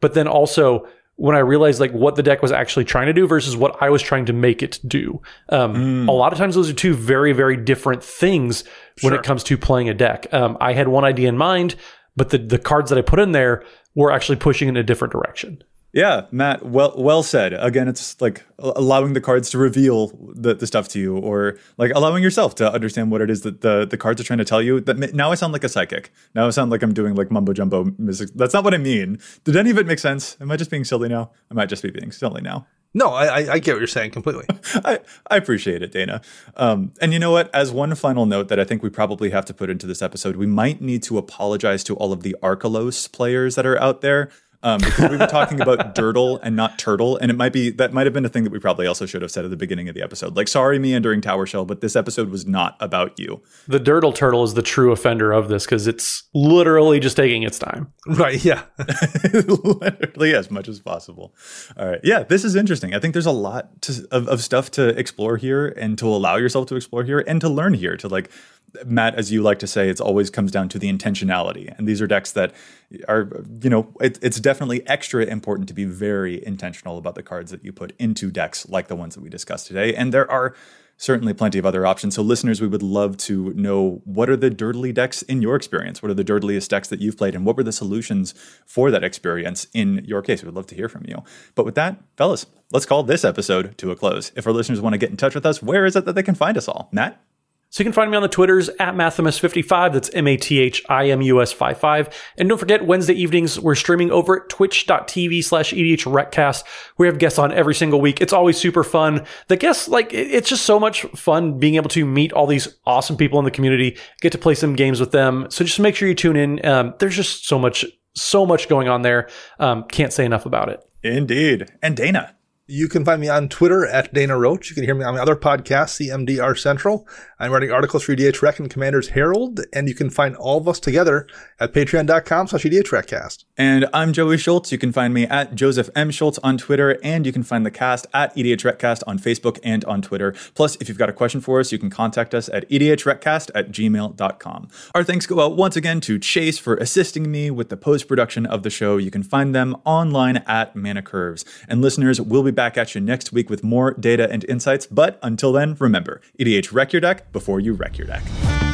But then also when I realized like what the deck was actually trying to do versus what I was trying to make it do. Um, A lot of times those are two very, very different things when it comes to playing a deck. Um, I had one idea in mind, but the, the cards that I put in there were actually pushing in a different direction. Yeah, Matt, well well said. Again, it's like allowing the cards to reveal the, the stuff to you or like allowing yourself to understand what it is that the, the cards are trying to tell you. That now I sound like a psychic. Now I sound like I'm doing like mumbo jumbo music. That's not what I mean. Did any of it make sense? Am I just being silly now? I might just be being silly now. No, I, I, get what you're saying completely. I, I appreciate it, Dana. Um, and you know what? As one final note that I think we probably have to put into this episode, we might need to apologize to all of the Archelos players that are out there. Um, because we were talking about Durdle and not Turtle, and it might be that might have been a thing that we probably also should have said at the beginning of the episode. Like, sorry, me meandering Towershell, but this episode was not about you. The Durdle Turtle is the true offender of this because it's literally just taking its time. right, yeah. literally as much as possible. All right. Yeah, this is interesting. I think there's a lot to, of, of stuff to explore here and to allow yourself to explore here and to learn here to like Matt, as you like to say, it always comes down to the intentionality. And these are decks that are, you know, it, it's definitely extra important to be very intentional about the cards that you put into decks like the ones that we discussed today. And there are certainly plenty of other options. So, listeners, we would love to know what are the durdly decks in your experience? What are the durdliest decks that you've played? And what were the solutions for that experience in your case? We'd love to hear from you. But with that, fellas, let's call this episode to a close. If our listeners want to get in touch with us, where is it that they can find us all? Matt? So you can find me on the Twitters at Mathimus55. That's M A T H I M U S 55. And don't forget, Wednesday evenings, we're streaming over at twitch.tv slash EDHRECast. We have guests on every single week. It's always super fun. The guests, like, it's just so much fun being able to meet all these awesome people in the community, get to play some games with them. So just make sure you tune in. Um, there's just so much, so much going on there. Um, can't say enough about it. Indeed. And Dana. You can find me on Twitter at Dana Roach. You can hear me on my other podcast, CMDR Central. I'm writing articles for EDHREC and Commander's Herald, and you can find all of us together at patreon.com slash EDHRECast. And I'm Joey Schultz. You can find me at Joseph M. Schultz on Twitter, and you can find the cast at EDHRECast on Facebook and on Twitter. Plus, if you've got a question for us, you can contact us at EDHRECast at gmail.com. Our thanks go out once again to Chase for assisting me with the post-production of the show. You can find them online at Mana Curves. And listeners, we'll be back at you next week with more data and insights. But until then, remember, EDH Wreck Your Deck before you wreck your deck.